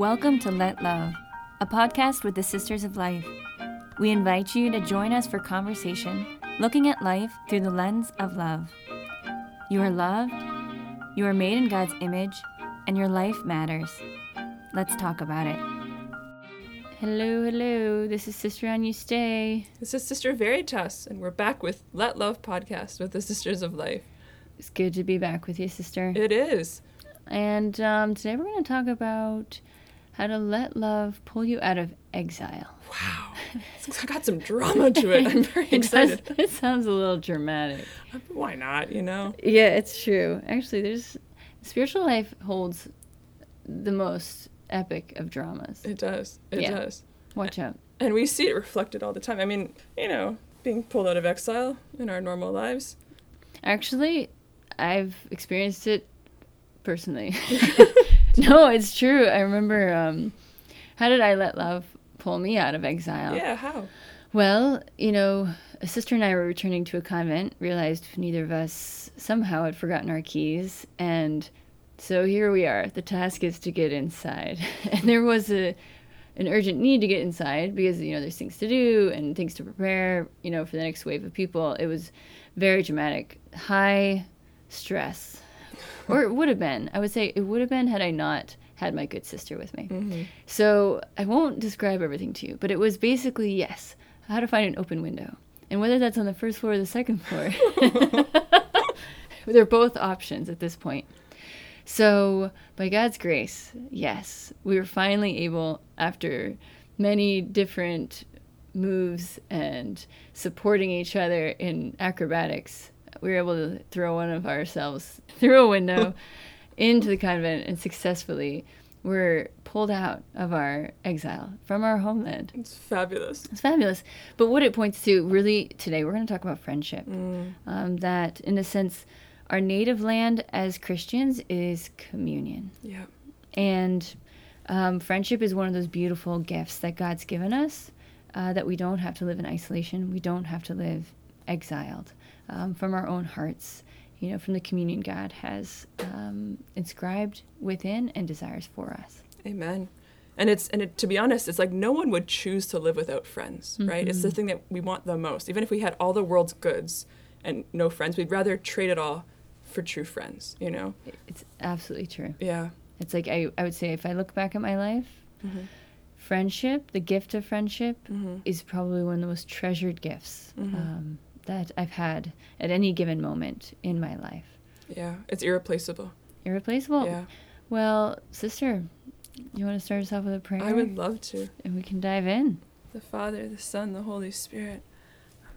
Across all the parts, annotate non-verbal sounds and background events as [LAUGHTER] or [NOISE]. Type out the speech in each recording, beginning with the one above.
Welcome to Let Love, a podcast with the Sisters of Life. We invite you to join us for conversation looking at life through the lens of love. You are loved, you are made in God's image, and your life matters. Let's talk about it. Hello, hello. This is Sister On You Stay. This is Sister Veritas, and we're back with Let Love podcast with the Sisters of Life. It's good to be back with you, sister. It is. And um, today we're going to talk about how to let love pull you out of exile. Wow. [LAUGHS] It's got some drama to it. I'm very It, does, excited. [LAUGHS] it sounds a little dramatic. Why not, you know? Yeah, it's true. Actually, there's spiritual life holds the most epic of dramas. It does. It Yeah. does. Watch out. And we see it reflected all the time. I mean, you know, being pulled out of exile in our normal lives. Actually, I've experienced it personally. [LAUGHS] [LAUGHS] no, it's true. I remember um, how did I let love pull me out of exile? Yeah, how? Well, you know, a sister and I were returning to a convent, realized neither of us somehow had forgotten our keys, and so here we are. The task is to get inside. [LAUGHS] And there was a an urgent need to get inside because you know there's things to do and things to prepare, you know, for the next wave of people. It was very dramatic, high stress. [LAUGHS] or it would have been. I would say it would have been had I not had my good sister with me. Mm-hmm. So I won't describe everything to you, but it was basically yes, how to find an open window. And whether that's on the first floor or the second floor, [LAUGHS] they're both options at this point. So, by God's grace, yes, we were finally able, after many different moves and supporting each other in acrobatics, we were able to throw one of ourselves [LAUGHS] through a window [LAUGHS] into the convent and successfully were pulled out of our exile from our homeland. It's fabulous. It's fabulous. But what it points to, really, today we're going to talk about friendship. Um, that, in a sense, our native land as Christians is communion. Yeah. And um, friendship is one of those beautiful gifts that God's given us uh, that we don't have to live in isolation. We don't have to live exiled um, from our own hearts, you know, from the communion God has um, inscribed within and desires for us. Amen. And it's and it, to be honest, it's like no one would choose to live without friends, right? It's the thing that we want the most. Even if we had all the world's goods and no friends, we'd rather trade it all for true friends, you know? It's absolutely true. Yeah. It's like I, I would say if I look back at my life, friendship, the gift of friendship, is probably one of the most treasured gifts um, that I've had at any given moment in my life. Yeah. It's irreplaceable. Irreplaceable. Yeah. Well, sister, you want to start us off with a prayer? I would love to. And we can dive in. The Father, the Son, the Holy Spirit.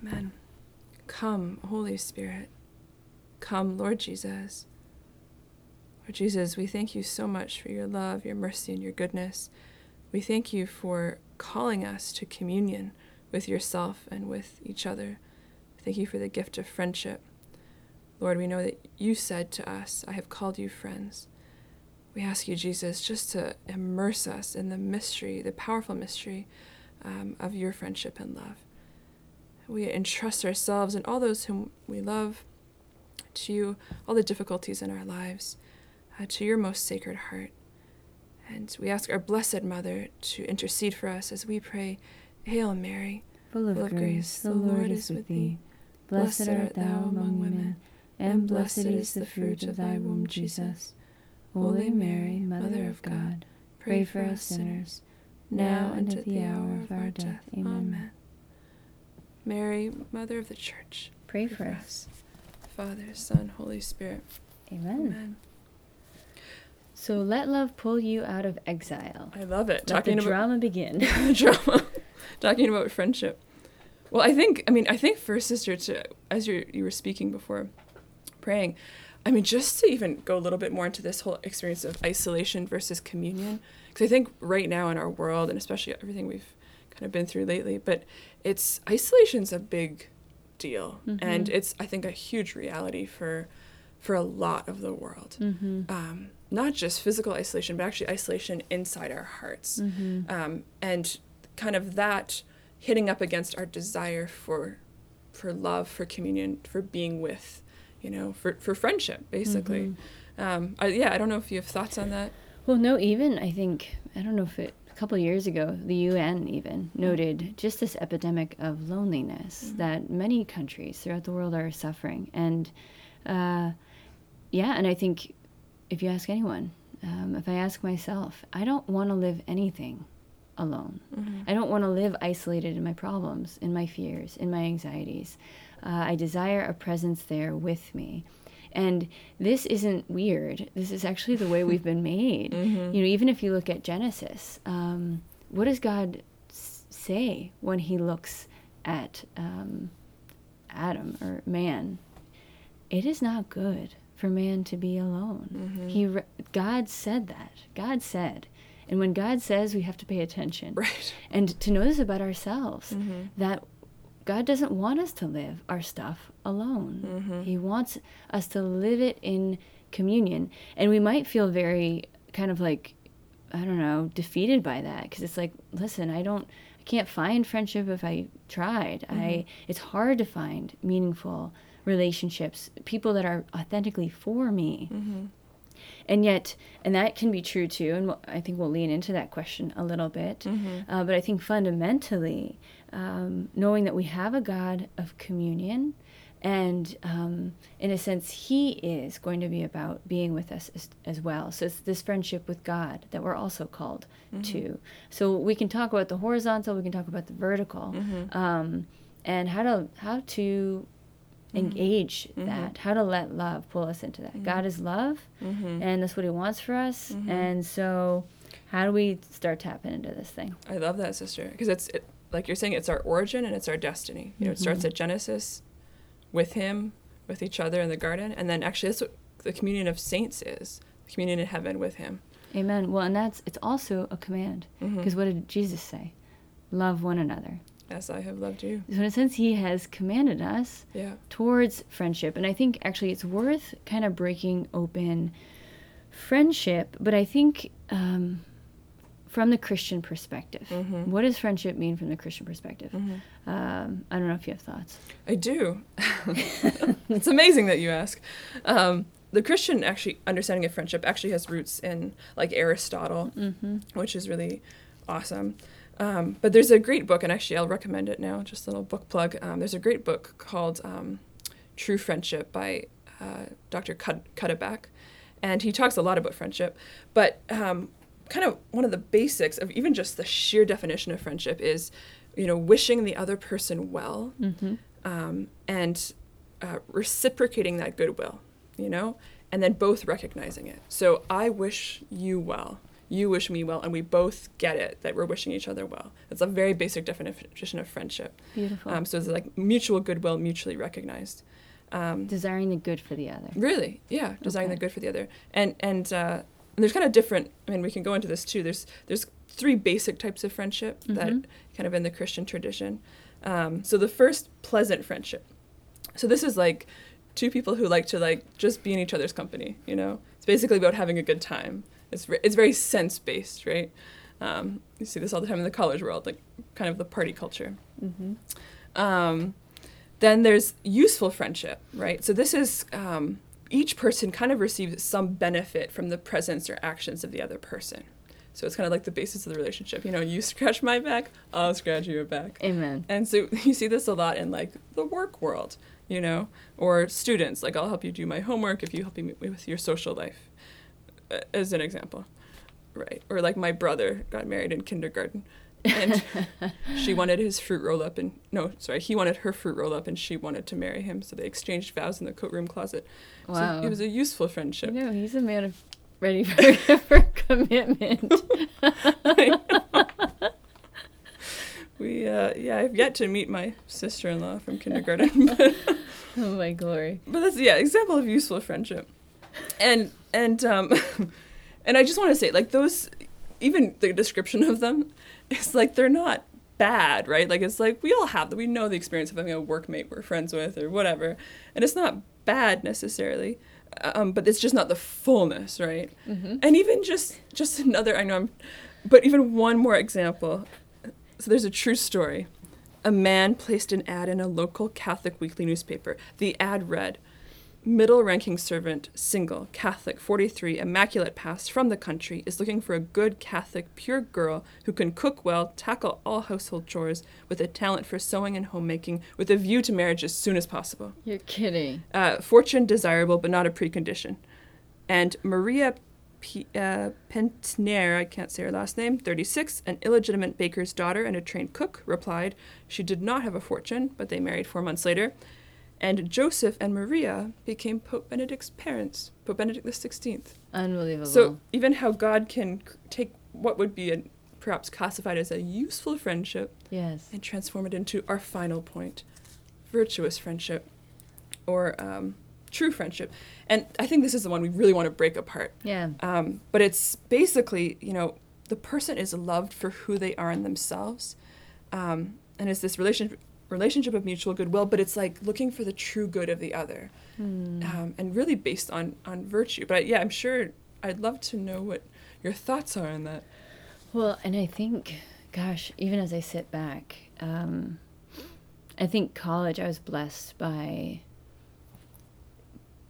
Amen. Come, Holy Spirit. Come, Lord Jesus. Lord Jesus, we thank you so much for your love, your mercy, and your goodness. We thank you for calling us to communion with yourself and with each other. Thank you for the gift of friendship. Lord, we know that you said to us, I have called you friends. We ask you, Jesus, just to immerse us in the mystery, the powerful mystery um, of your friendship and love. We entrust ourselves and all those whom we love to you, all the difficulties in our lives, uh, to your most sacred heart. And we ask our Blessed Mother to intercede for us as we pray, Hail Mary, Full of Full of grace, grace, the Lord is with thee. Blessed art thou among women, and blessed is the fruit of thy womb, Jesus. Holy Mary, Mother of God, pray for us sinners, now and at the hour of our death. Amen. Mary, Mother of the Church, Pray for us. Father, Son, Holy Spirit. Amen. Amen. So let love pull you out of exile. I love it. Let the Talking about drama begin. [LAUGHS] drama. Talking about friendship. Well, I think I mean I think for sister to as you you were speaking before praying, I mean just to even go a little bit more into this whole experience of isolation versus communion because I think right now in our world and especially everything we've kind of been through lately, but it's isolation's a big deal and it's I think a huge reality for for a lot of the world. mm-hmm. Um, not just physical isolation, but actually isolation inside our hearts. Mm-hmm. Um, and kind of that hitting up against our desire for for love, for communion, for being with, you know, for, for friendship, basically. Um, I, yeah, I don't know if you have thoughts on that. Well, no, even I think I don't know if it a couple of years ago the UN even noted just this epidemic of loneliness that many countries throughout the world are suffering, and uh, yeah, and I think if you ask anyone, um, if I ask myself, I don't want to live anything alone. I don't want to live isolated in my problems, in my fears, in my anxieties. Uh, I desire a presence there with me. And this isn't weird. This is actually the way [LAUGHS] we've been made. You know, even if you look at Genesis, um, what does God s- say when He looks at um, Adam or man? It is not good for man to be alone. He, re- God said that. God said, and when God says, we have to pay attention [LAUGHS] Right. and to know this about ourselves mm-hmm. that God doesn't want us to live our stuff alone. Mm-hmm. He wants us to live it in communion. And we might feel very kind of like, I don't know, defeated by that because it's like, listen, I don't, I can't find friendship if I tried. I, mm-hmm. it's hard to find meaningful relationships, people that are authentically for me and yet and that can be true too and i think we'll lean into that question a little bit. Uh, but i think fundamentally um, knowing that we have a god of communion and um, in a sense he is going to be about being with us as, as well. So it's this friendship with god that we're also called to. So we can talk about the horizontal we can talk about the vertical. Um, and how to how to Mm-hmm. engage mm-hmm. that how to let love pull us into that. God mm-hmm. is love and that's what he wants for us and so how do we start tapping into this thing? I love that, sister, because it's it, like you're saying, it's our origin and it's our destiny. You know, it starts at Genesis, with Him, with each other in the garden, and then actually that's what the communion of saints is, the communion in heaven with Him. amen. Well and that's it's also a command because what did jesus say? Love one another As I have loved you. so in a sense he has commanded us Yeah. towards friendship. And I think actually it's worth kind of breaking open friendship, but I think um, from the Christian perspective. What does friendship mean from the Christian perspective? Um, I don't know if you have thoughts. I do. [LAUGHS] it's amazing that you ask. Um, the Christian actually understanding of friendship actually has roots in like Aristotle, which is really awesome. Um, but there's a great book, and actually I'll recommend it now. Just a little book plug. Um, there's a great book called um, True Friendship by uh, Dr. Cuddeback, and he talks a lot about friendship. But um, kind of one of the basics of even just the sheer definition of friendship is, you know, wishing the other person well um, and uh, reciprocating that goodwill, you know, and then both recognizing it. So I wish you well, you wish me well, and we both get it that we're wishing each other well. It's a very basic definition of friendship. Beautiful. Um, so it's like mutual goodwill, mutually recognized. Um, Desiring the good for the other. Really, yeah, desiring Okay. the good for the other, and and, uh, and there's kind of different. I mean, we can go into this too. There's there's three basic types of friendship that kind of in the Christian tradition. Um, so the first, pleasant friendship. So this is like two people who like to like just be in each other's company. You know, it's basically about having a good time. It's ve- it's very sense based, right? Um, you see this all the time in the college world, like kind of the party culture. Um, then there's useful friendship, right? So this is um, each person kind of receives some benefit from the presence or actions of the other person. So it's kind of like the basis of the relationship. You know, you scratch my back, I'll scratch your back. Amen. And so [LAUGHS] you see this a lot in like the work world, you know, or students. Like I'll help you do my homework if you help me with your social life, as an example, right? Or like my brother got married in kindergarten, and [LAUGHS] she wanted his fruit roll up, and no, sorry, he wanted her fruit roll up, and she wanted to marry him. So they exchanged vows in the coat room closet. Wow. So it was a useful friendship. know, he's a man of ready for, [LAUGHS] for commitment. [LAUGHS] We, uh, yeah, I've yet to meet my sister-in-law from kindergarten, but. oh my glory. but that's yeah example of useful friendship and and um [LAUGHS] and i just want to say like those even the description of them [LAUGHS] is like they're not bad right? Like it's like we all have that we know the experience of having a workmate we're friends with or whatever and it's not bad necessarily um, but it's just not the fullness right? And even just just another i know i'm but even one more example. So there's a true story. A man placed an ad in a local Catholic weekly newspaper. The ad read, middle ranking servant, single, Catholic, 43, immaculate past, from the country, is looking for a good Catholic, pure girl who can cook well, tackle all household chores, with a talent for sewing and homemaking, with a view to marriage as soon as possible. You're kidding. Uh, fortune desirable, but not a precondition. And Maria P- uh, Peintner, I can't say her last name, 36, an illegitimate baker's daughter and a trained cook, replied she did not have a fortune, but they married four months later and Joseph and Maria became Pope Benedict's parents, Pope Benedict XVI. Unbelievable. So even how God can take what would be a, perhaps classified as a useful friendship yes. and transform it into our final point, virtuous friendship, or um, true friendship. And I think this is the one we really want to break apart. Yeah. Um, but it's basically, you know, the person is loved for who they are in themselves, um, and it's this relationship relationship of mutual goodwill, but it's like looking for the true good of the other, Hmm. um, and really based on on virtue. But yeah, I'm sure I'd love to know what your thoughts are on that. Well, and I think, gosh, even as I sit back, um, I think college, I was blessed by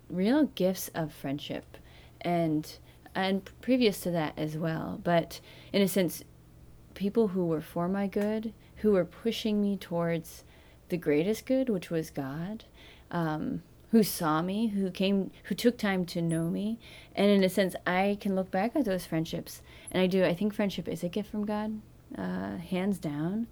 real gifts of friendship, and and previous to that as well. But in a sense, people who were for my good, who were pushing me towards the greatest good, which was God. Um, who saw me, who came, who took time to know me, and in a sense, I can look back at those friendships, and I do. I think friendship is a gift from God, uh, hands down,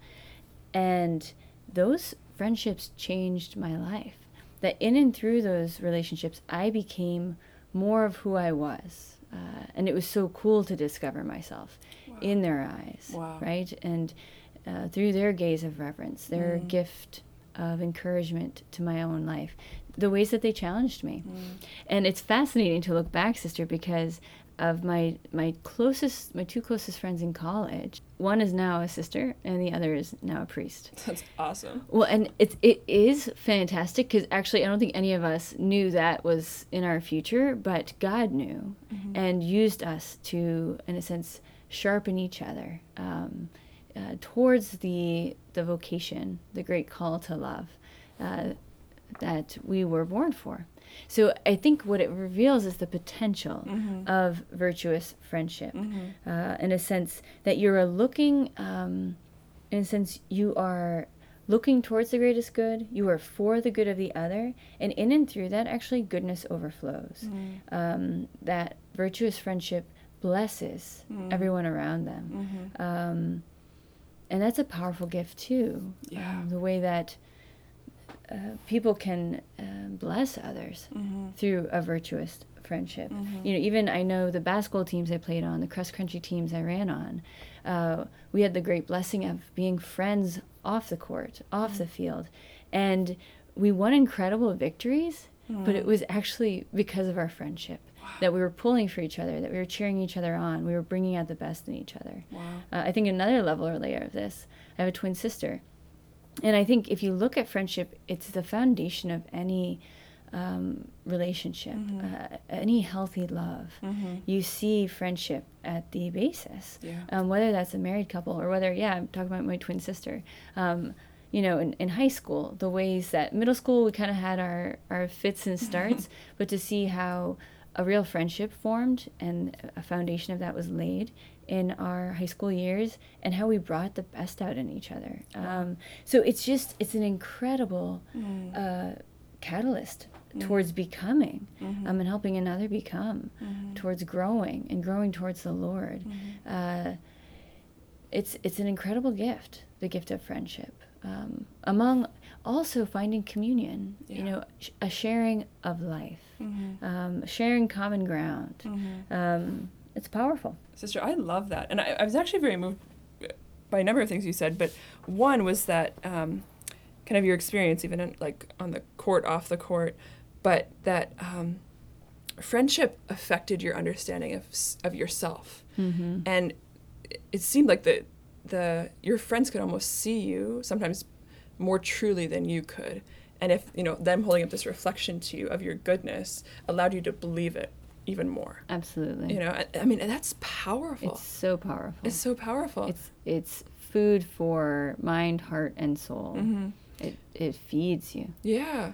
and those friendships changed my life. That in and through those relationships, I became more of who I was, uh, and it was so cool to discover myself wow. in their eyes, wow. right? And uh, through their gaze of reverence, their mm. gift of encouragement to my own life, the ways that they challenged me. Mm. And it's fascinating to look back, sister, because of my my closest my two closest friends in college. One is now a sister and the other is now a priest. [LAUGHS] That's awesome. Well, and it it is fantastic cuz actually I don't think any of us knew that was in our future, but God knew mm-hmm. and used us to in a sense sharpen each other. Um, uh, towards the the vocation, the great call to love uh, that we were born for. So I think what it reveals is the potential mm-hmm. of virtuous friendship, mm-hmm. uh, in a sense that you're looking, um, in a sense you are looking towards the greatest good. You are for the good of the other, and in and through that, actually goodness overflows. Mm-hmm. Um, that virtuous friendship blesses everyone around them. Um, and that's a powerful gift too. Yeah. Um, the way that uh, people can uh, bless others mm-hmm. through a virtuous friendship. Mm-hmm. You know, even I know the basketball teams I played on, the cross country teams I ran on, uh, we had the great blessing of being friends off the court, off mm-hmm. the field, and we won incredible victories. But it was actually because of our friendship that we were pulling for each other, that we were cheering each other on, we were bringing out the best in each other. Wow. Uh, I think another level or layer of this, I have a twin sister. And I think if you look at friendship, it's the foundation of any um, relationship, mm-hmm. uh, any healthy love. Mm-hmm. You see friendship at the basis, yeah. um, whether that's a married couple or whether, yeah, I'm talking about my twin sister. Um, you know, in, in high school, the ways that middle school we kind of had our, our fits and starts, [LAUGHS] but to see how a real friendship formed and a foundation of that was laid in our high school years and how we brought the best out in each other. Um, so it's just, it's an incredible mm. uh, catalyst mm. towards becoming mm-hmm. um, and helping another become, mm-hmm. towards growing and growing towards the Lord. Mm-hmm. Uh, it's, it's an incredible gift, the gift of friendship. Um, among also finding communion, yeah. you know, sh- a sharing of life, mm-hmm. um, sharing common ground. Mm-hmm. Um, it's powerful. Sister, I love that. And I, I, was actually very moved by a number of things you said, but one was that um, kind of your experience, even in, like on the court, off the court, but that um, friendship affected your understanding of, of yourself. Mm-hmm. And it seemed like the, the your friends could almost see you sometimes more truly than you could and if you know them holding up this reflection to you of your goodness allowed you to believe it even more. Absolutely. You know i, I mean that's powerful. It's so powerful. It's so powerful. It's it's food for mind heart and soul. Mm-hmm. it it feeds you. Yeah.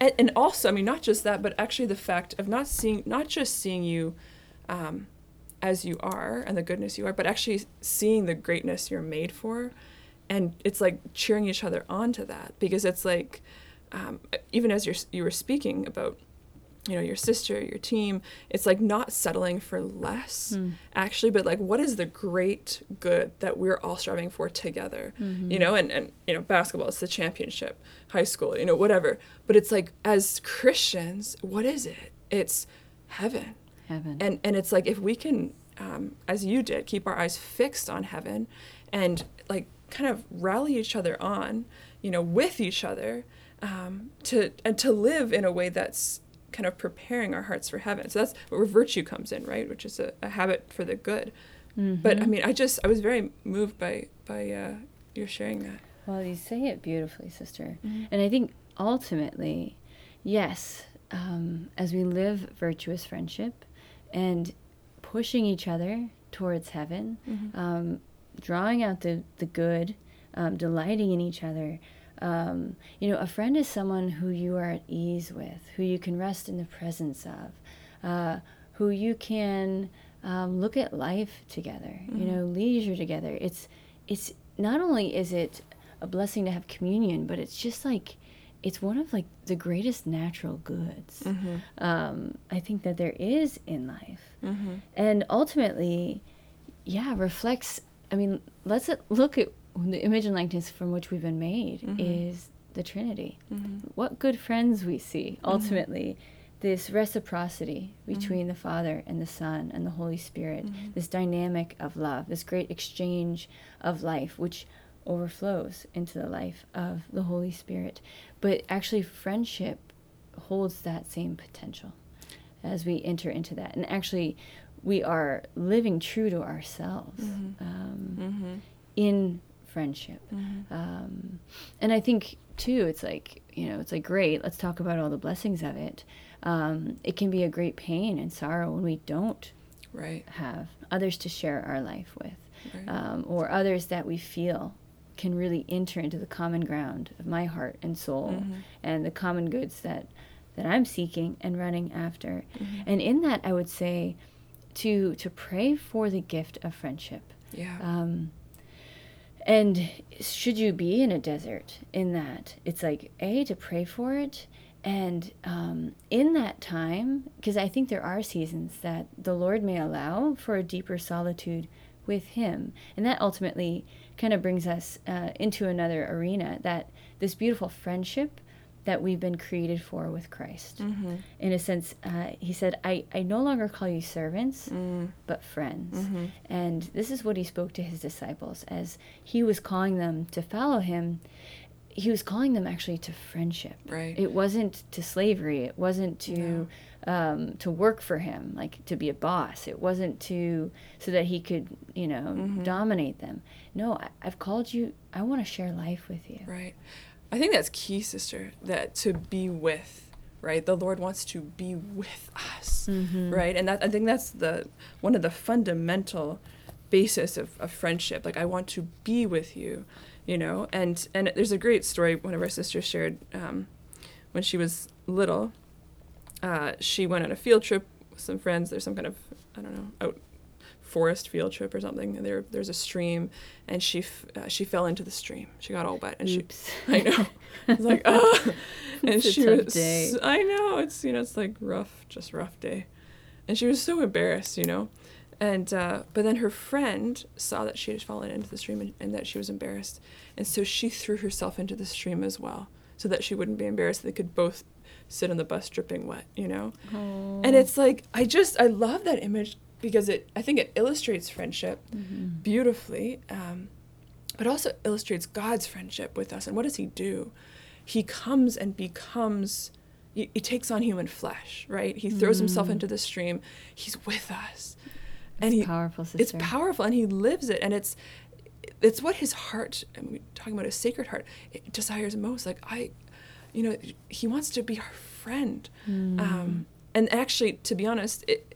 And, and also i mean not just that but actually the fact of not seeing not just seeing you um, as you are and the goodness you are but actually seeing the greatness you're made for. And it's like cheering each other on to that because it's like um, even as you're, you were speaking about you know your sister your team it's like not settling for less Mm. actually but like what is the great good that we're all striving for together Mm-hmm. you know and and you know basketball it's the championship high school you know whatever but it's like as christians what is it it's heaven Heaven. and and it's like if we can um, as you did keep our eyes fixed on heaven and like kind of rally each other on you know with each other um, to and to live in a way that's kind of preparing our hearts for heaven. So that's where virtue comes in right? Which is a, a habit for the good. But i mean i just i was very moved by by uh, your sharing that. Well, you say it beautifully, sister. And I think ultimately, yes, um, as we live virtuous friendship and pushing each other towards heaven, um, drawing out the, the good, um, delighting in each other. Um, you know, a friend is someone who you are at ease with, who you can rest in the presence of, uh, who you can um, look at life together, you know, leisure together. It's, it's not only is it a blessing to have communion, but it's just like it's one of like the greatest natural goods. Um, I think that there is in life, and ultimately, yeah, reflects. I mean, let's look at the image and likeness from which we've been made mm-hmm. is the Trinity. Mm-hmm. What good friends we see mm-hmm. ultimately. This reciprocity between the Father and the Son and the Holy Spirit, this dynamic of love, this great exchange of life, which overflows into the life of the Holy Spirit. But actually, friendship holds that same potential as we enter into that. And actually, we are living true to ourselves um, in friendship. Um, and I think, too, it's like, you know, it's like, great, let's talk about all the blessings of it. Um, it can be a great pain and sorrow when we don't right have others to share our life with, Right. um, or others that we feel can really enter into the common ground of my heart and soul and the common goods that that I'm seeking and running after. And in that, I would say to to pray for the gift of friendship. yeah Um, and should you be in a desert in that, it's like, A, to pray for it. And um, in that time, because I think there are seasons that the Lord may allow for a deeper solitude with Him. And that ultimately kind of brings us uh, into another arena that this beautiful friendship that we've been created for with Christ. In a sense, uh, He said, I, I no longer call you servants, but friends. And this is what He spoke to His disciples as He was calling them to follow Him. He was calling them actually to friendship. Right. It wasn't to slavery. It wasn't to um, to work for him, like to be a boss. It wasn't to so that he could, you know, dominate them. No, I, I've called you. I want to share life with you. Right. I think that's key, sister, that to be with, right? The Lord wants to be with us, right? And that I think that's the one of the fundamental basis of, of friendship. Like I want to be with you, you know. And and there's a great story one of our sisters shared um, when she was little. Uh, she went on a field trip with some friends. There's some kind of I don't know out forest field trip or something. And there there's a stream, and she f- uh, she fell into the stream. She got all wet, and Oops. she [LAUGHS] I know. [LAUGHS] It's like oh, and she was day. I know it's you know it's like rough, just rough day, and she was so embarrassed, you know. And uh, but then her friend saw that she had fallen into the stream and, and that she was embarrassed, and so she threw herself into the stream as well, so that she wouldn't be embarrassed. They could both sit on the bus dripping wet, you know. And it's like I just I love that image because it I think it illustrates friendship beautifully, um, but also illustrates God's friendship with us. And what does He do? He comes and becomes. He, he takes on human flesh, right? He throws himself into the stream. He's with us, and he powerful, it's powerful, and he lives it, and it's it's what his heart. And we're talking about a sacred heart. It desires most. Like I, you know, he wants to be our friend. Um, and actually, to be honest, it,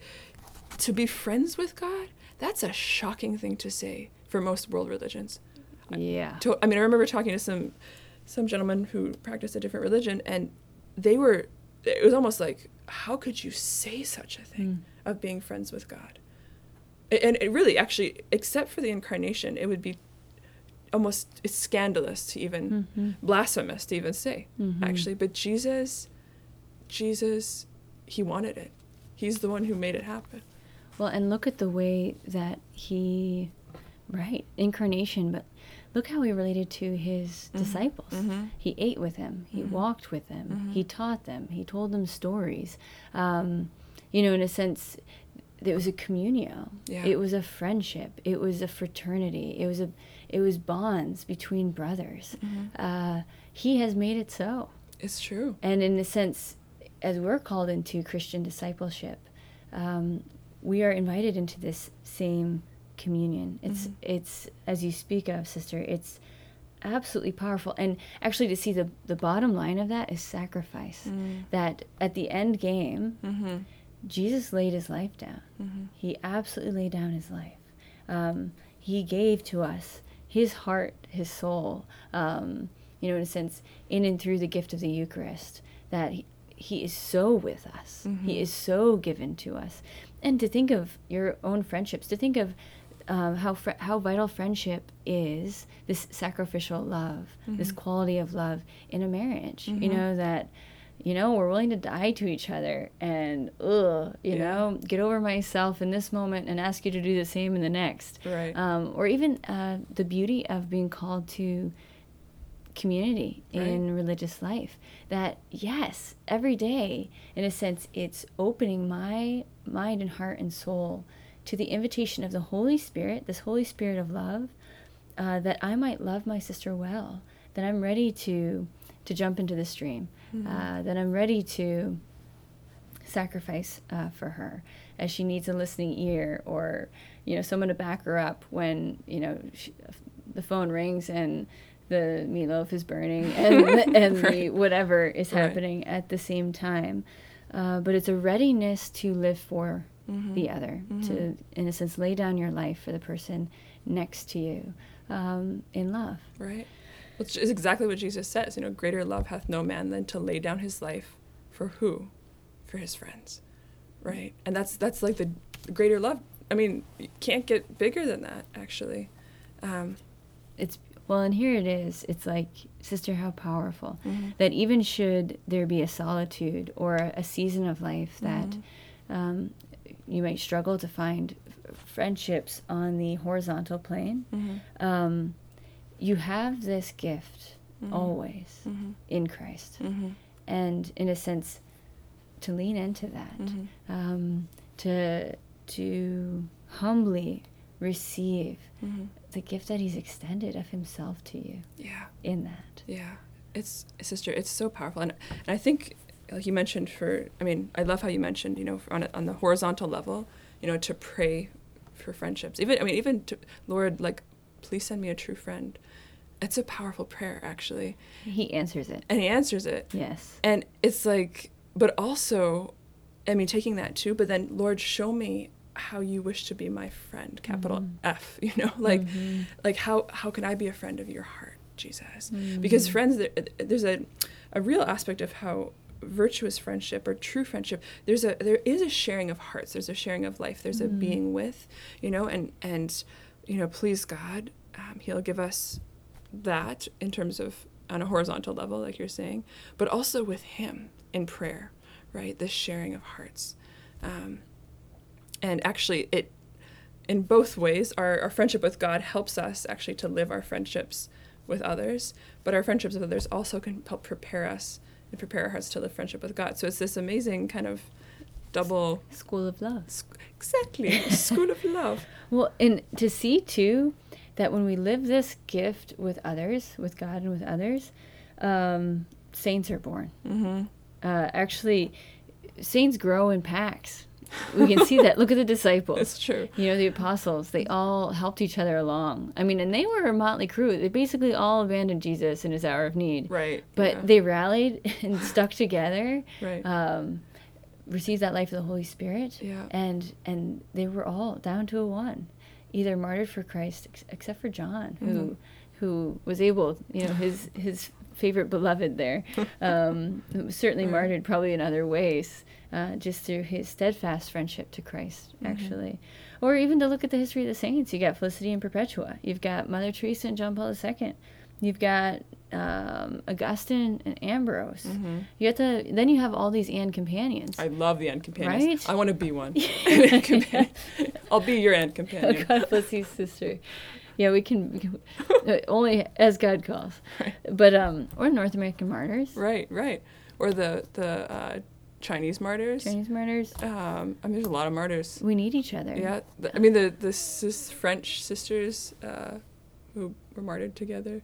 to be friends with God, that's a shocking thing to say for most world religions. Yeah. To, I mean, I remember talking to some some gentlemen who practiced a different religion, and they were it was almost like how could you say such a thing Mm. of being friends with god and it really actually except for the incarnation it would be almost it's scandalous to even Mhm. blasphemous to even say Mhm. actually but jesus jesus he wanted it he's the one who made it happen Well, and look at the way that he, right, incarnation, but look how he related to his Mhm. disciples. Mhm. He ate with them, he Mhm. walked with them, Mhm. he taught them, he told them stories. Um, you know, in a sense, it was a communio. Yeah. It was a friendship. It was a fraternity. It was a, it was bonds between brothers. Mhm. Uh, he has made it so. it's true And in a sense, as we're called into Christian discipleship, um, we are invited into this same communion. It's Mhm. it's as you speak of, sister. It's absolutely powerful, and actually to see the the bottom line of that is sacrifice. Mm. That at the end game, Mhm. Jesus laid his life down. Mhm. He absolutely laid down his life. Um, he gave to us his heart, his soul, um, you know, in a sense, in and through the gift of the Eucharist, that he, he is so with us. Mhm. He is so given to us. And to think of your own friendships, to think of um, how fr- how vital friendship is, this sacrificial love, this Mhm. quality of love in a marriage. You Mhm. know that, you know, we're willing to die to each other, and ugh, you Yeah. know, get over myself in this moment and ask you to do the same in the next. Right. Um, or even uh, the beauty of being called to community Right. in religious life. That yes, every day, in a sense, it's opening my mind and heart and soul to the invitation of the Holy Spirit, this Holy Spirit of love, uh, that I might love my sister well. That I'm ready to to jump into the stream. Mhm. Uh, that I'm ready to sacrifice uh, for her as she needs a listening ear or you know someone to back her up when you know she, the phone rings and the meatloaf is burning and [LAUGHS] and the whatever is Right. happening at the same time uh, but it's a readiness to live for Mhm. the other to Mhm. in a sense lay down your life for the person next to you um, in love Right. Which is exactly what Jesus says. You know, greater love hath no man than to lay down his life for who? For his friends. Right. And that's that's like the greater love. I mean, you can't get bigger than that, actually. Um, it's well and here it is it's like sister how powerful Mhm. that even should there be a solitude or a season of life that Mhm. um, you might struggle to find f- friendships on the horizontal plane Mhm. um, you have this gift Mhm. always Mhm. in christ Mhm. and in a sense to lean into that um, to to humbly receive Mhm. The gift that he's extended of himself to you Yeah. in that. Yeah, it's sister. It's so powerful, and and I think like you mentioned for. I mean, I love how you mentioned you know on a, on the horizontal level, you know, to pray for friendships. Even I mean, even to Lord, like, please send me a true friend. It's a powerful prayer actually, He answers it. and He answers it, Yes. and it's like, but also, I mean, taking that too. But then, Lord, show me how you wish to be my friend, capital Mhm. F. [LAUGHS] You know, like Mhm. like how how can I be a friend of your heart, Jesus? Mm. Because friends, there, there's a a real aspect of how virtuous friendship or true friendship there's a there is a sharing of hearts there's a sharing of life there's a Mhm. being with you know and and you know please god um, he'll give us that in terms of on a horizontal level like you're saying but also with him in prayer right this sharing of hearts um, and actually it in both ways our, our friendship with god helps us actually to live our friendships with others but our friendships with others also can help prepare us and prepare our hearts to live friendship with god so it's this amazing kind of double School of love. sc- exactly school of love [LAUGHS] Well, and to see too that when we live this gift with others, with God and with others, um, saints are born. mm-hmm. Uh, actually, saints grow in packs. We can see that. Look at the disciples. it's true You know, the apostles, they all helped each other along. I mean, and they were a motley crew. They basically all abandoned Jesus in his hour of need. right But yeah. they rallied [LAUGHS] and stuck together, right um, received that life of the Holy Spirit, yeah and and they were all down to a one, either martyred for Christ, ex- except for John, who Mhm. who was able, you know, his his favorite beloved there. [LAUGHS] Um, certainly martyred probably in other ways, uh, just through his steadfast friendship to Christ, Mhm. actually. Or even to look at the history of the saints. You got Felicity and Perpetua. You've got Mother Teresa and John Paul II. You've got um, Augustine and Ambrose. Mhm. You have to. then you have all these Anne companions. I love the ant companions. Right? I want to be one. [LAUGHS] [LAUGHS] I'll be your Oh, companion. God bless you, sister. Yeah, we can, we can [LAUGHS] uh, only as God calls. Right. But um, or North American martyrs, Right, right. Or the the uh, Chinese martyrs. Chinese martyrs. Um, I mean, there's a lot of martyrs. We need each other. Yeah, th- I mean the the sis French sisters uh, who were martyred together.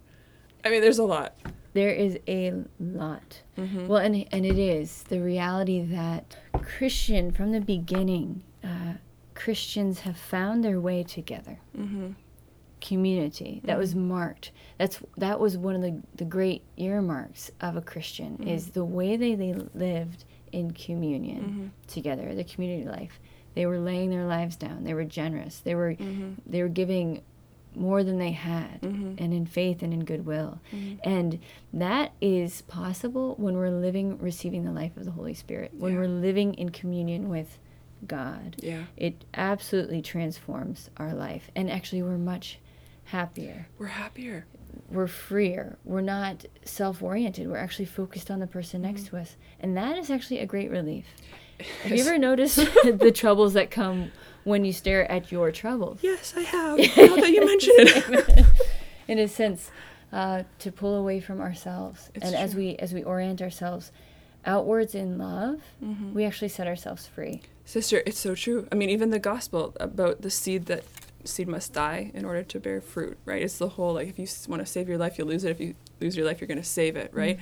I mean, there's a lot. There is a lot. Mm-hmm. Well, and and it is the reality that Christian from the beginning, uh, Christians have found their way together. mm-hmm. Community that was marked. That's that was one of the the great earmarks of a Christian Mhm. is the way they they lived in communion Mm-hmm. together, the community life. They were laying their lives down. They were generous. They were Mm-hmm. they were giving more than they had Mm-hmm. and in faith and in goodwill. Mhm. And that is possible when we're living, receiving the life of the Holy Spirit, when Yeah. we're living in communion with God. Yeah, It absolutely transforms our life. And actually, we're much happier. we're happier. We're freer. We're not self oriented. We're actually focused on the person next to us. And that is actually a great relief. Have you [LAUGHS] ever noticed [LAUGHS] the troubles that come when you stare at your troubles? Yes, I have. [LAUGHS] Now that you mention it. in a sense, uh, to pull away from ourselves, It's and as we as we orient ourselves outwards in love, Mhm. we actually set ourselves free. Sister, it's so true. I mean, even the gospel about the seed that seed must die in order to bear fruit, right? It's the whole like if you want to save your life, you'll lose it. If you lose your life, you're going to save it, right?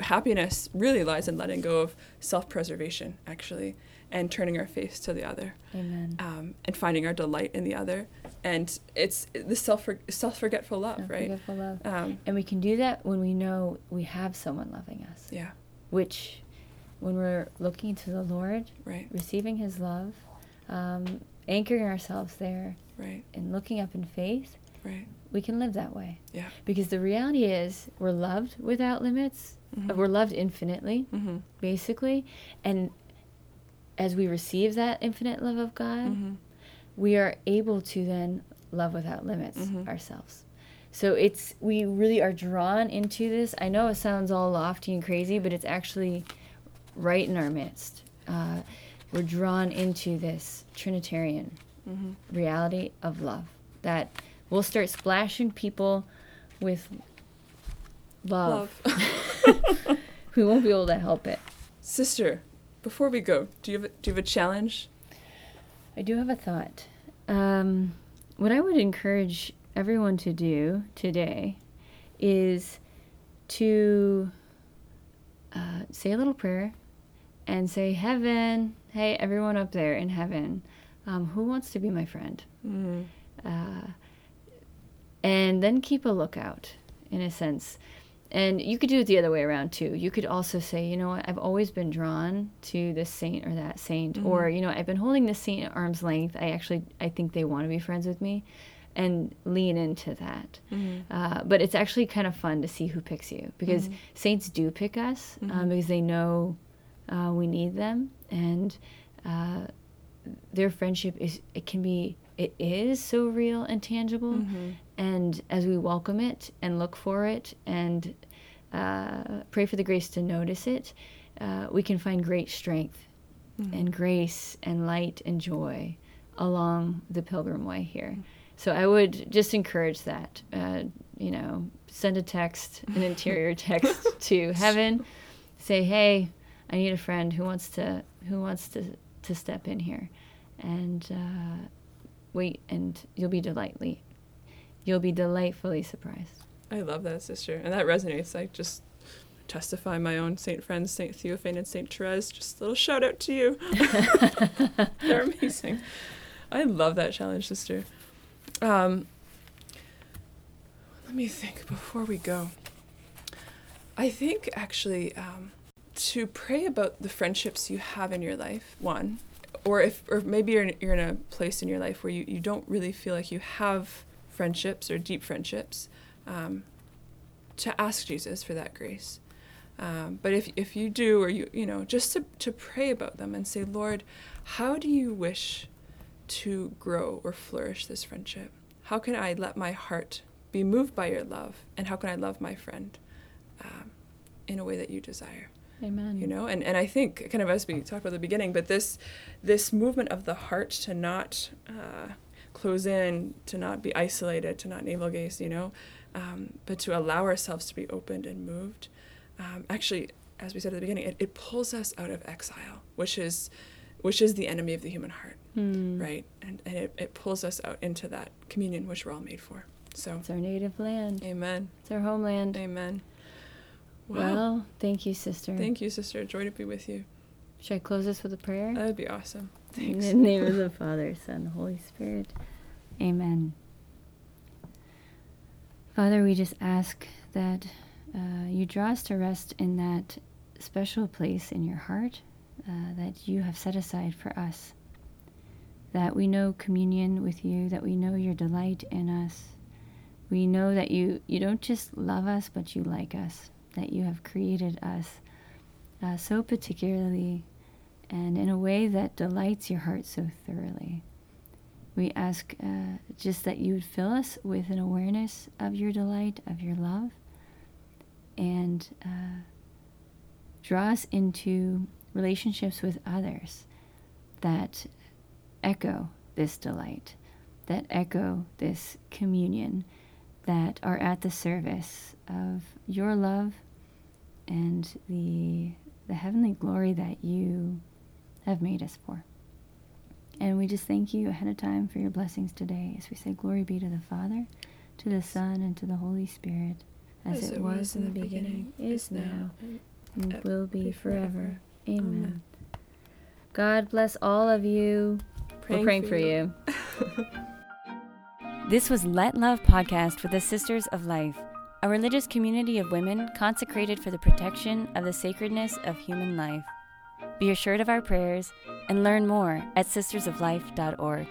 Happiness really lies in letting go of self-preservation, actually, and turning our face to the other, Amen. um, and finding our delight in the other. And it's the self self-forgetful love, Don't right? love. Um, And we can do that when we know we have someone loving us. yeah, Which, when we're looking to the Lord, right, receiving His love, um, anchoring ourselves there, right, and looking up in faith, right. we can live that way. Yeah. Because the reality is, we're loved without limits. Mhm. We're loved infinitely. Mm-hmm. basically. And as we receive that infinite love of God, Mm-hmm. we are able to then love without limits Mhm. ourselves. So it's we really are drawn into this. I know it sounds all lofty and crazy, but it's actually right in our midst. Uh, we're drawn into this Trinitarian Mm-hmm. reality of love that we'll start splashing people with love. Love. [LAUGHS] we won't be able to help it. Sister, before we go, do you have a, do you have a challenge? I do have a thought. Um, what I would encourage everyone to do today is to uh, say a little prayer and say, Heaven, hey, everyone up there in heaven, um, who wants to be my friend? Mm. Uh, and then keep a lookout, in a sense. And you could do it the other way around too. You could also say, you know what, I've always been drawn to this saint or that saint, or you know, I've been holding this saint at arm's length. I actually, I think they want to be friends with me, and lean into that. Mhm. Uh, but it's actually kind of fun to see who picks you because saints do pick us um, because they know uh, we need them, and uh, their friendship is it can be it is so real and tangible. Mm-hmm. and as we welcome it and look for it and uh, pray for the grace to notice it uh, we can find great strength and grace and light and joy along the pilgrim way here. So i would just encourage that uh, you know send a text an [LAUGHS] interior text to heaven. [LAUGHS] Say hey i need a friend who wants to who wants to to step in here and uh, wait and you'll be delightfully you'll be delightfully surprised I love that, sister, and that resonates. I just testify my own saint friends, Saint Theophane and Saint Therese. Just a little shout out to you. [LAUGHS] They're amazing. I love that challenge, sister. Um, let me think before we go. I think actually um, to pray about the friendships you have in your life, one, or if, or maybe you're in, you're in a place in your life where you, you don't really feel like you have friendships or deep friendships. Um, to ask Jesus for that grace. Um, but if, if you do, or you, you know, just to, to pray about them and say, Lord, how do you wish to grow or flourish this friendship? How can I let my heart be moved by your love? And how can I love my friend um, in a way that you desire? Amen. You know, and, and I think kind of as we talked about at the beginning, but this this movement of the heart to not uh, close in, to not be isolated, to not navel gaze, you know, um, but to allow ourselves to be opened and moved. Um, actually, as we said at the beginning, it, it pulls us out of exile, which is which is the enemy of the human heart, Hmm. right? And, and it, it pulls us out into that communion which we're all made for. So, It's our native land. amen. It's our homeland. Amen. Wow. Well, thank you, sister. Thank you, sister. Joy to be with you. Should I close this with a prayer? That would be awesome. Thanks. In the name of the [LAUGHS] Father, Son, Holy Spirit. Amen. Father, we just ask that uh, you draw us to rest in that special place in your heart uh, that you have set aside for us. That we know communion with you, that we know your delight in us. We know that you, you don't just love us, but you like us, that you have created us uh, so particularly and in a way that delights your heart so thoroughly. We ask uh, just that you would fill us with an awareness of your delight, of your love, and uh, draw us into relationships with others that echo this delight, that echo this communion, that are at the service of your love and the the heavenly glory that you have made us for. And we just thank you ahead of time for your blessings today as we say, Glory be to the Father, to the Son, and to the Holy Spirit, as, it, was, in the beginning, is now, and and will be forever. forever. Amen. Amen. God bless all of you. We're praying for you. [LAUGHS] this was Let Love Podcast with the Sisters of Life, a religious community of women consecrated for the protection of the sacredness of human life. Be assured of our prayers and learn more at sistersoflife.org.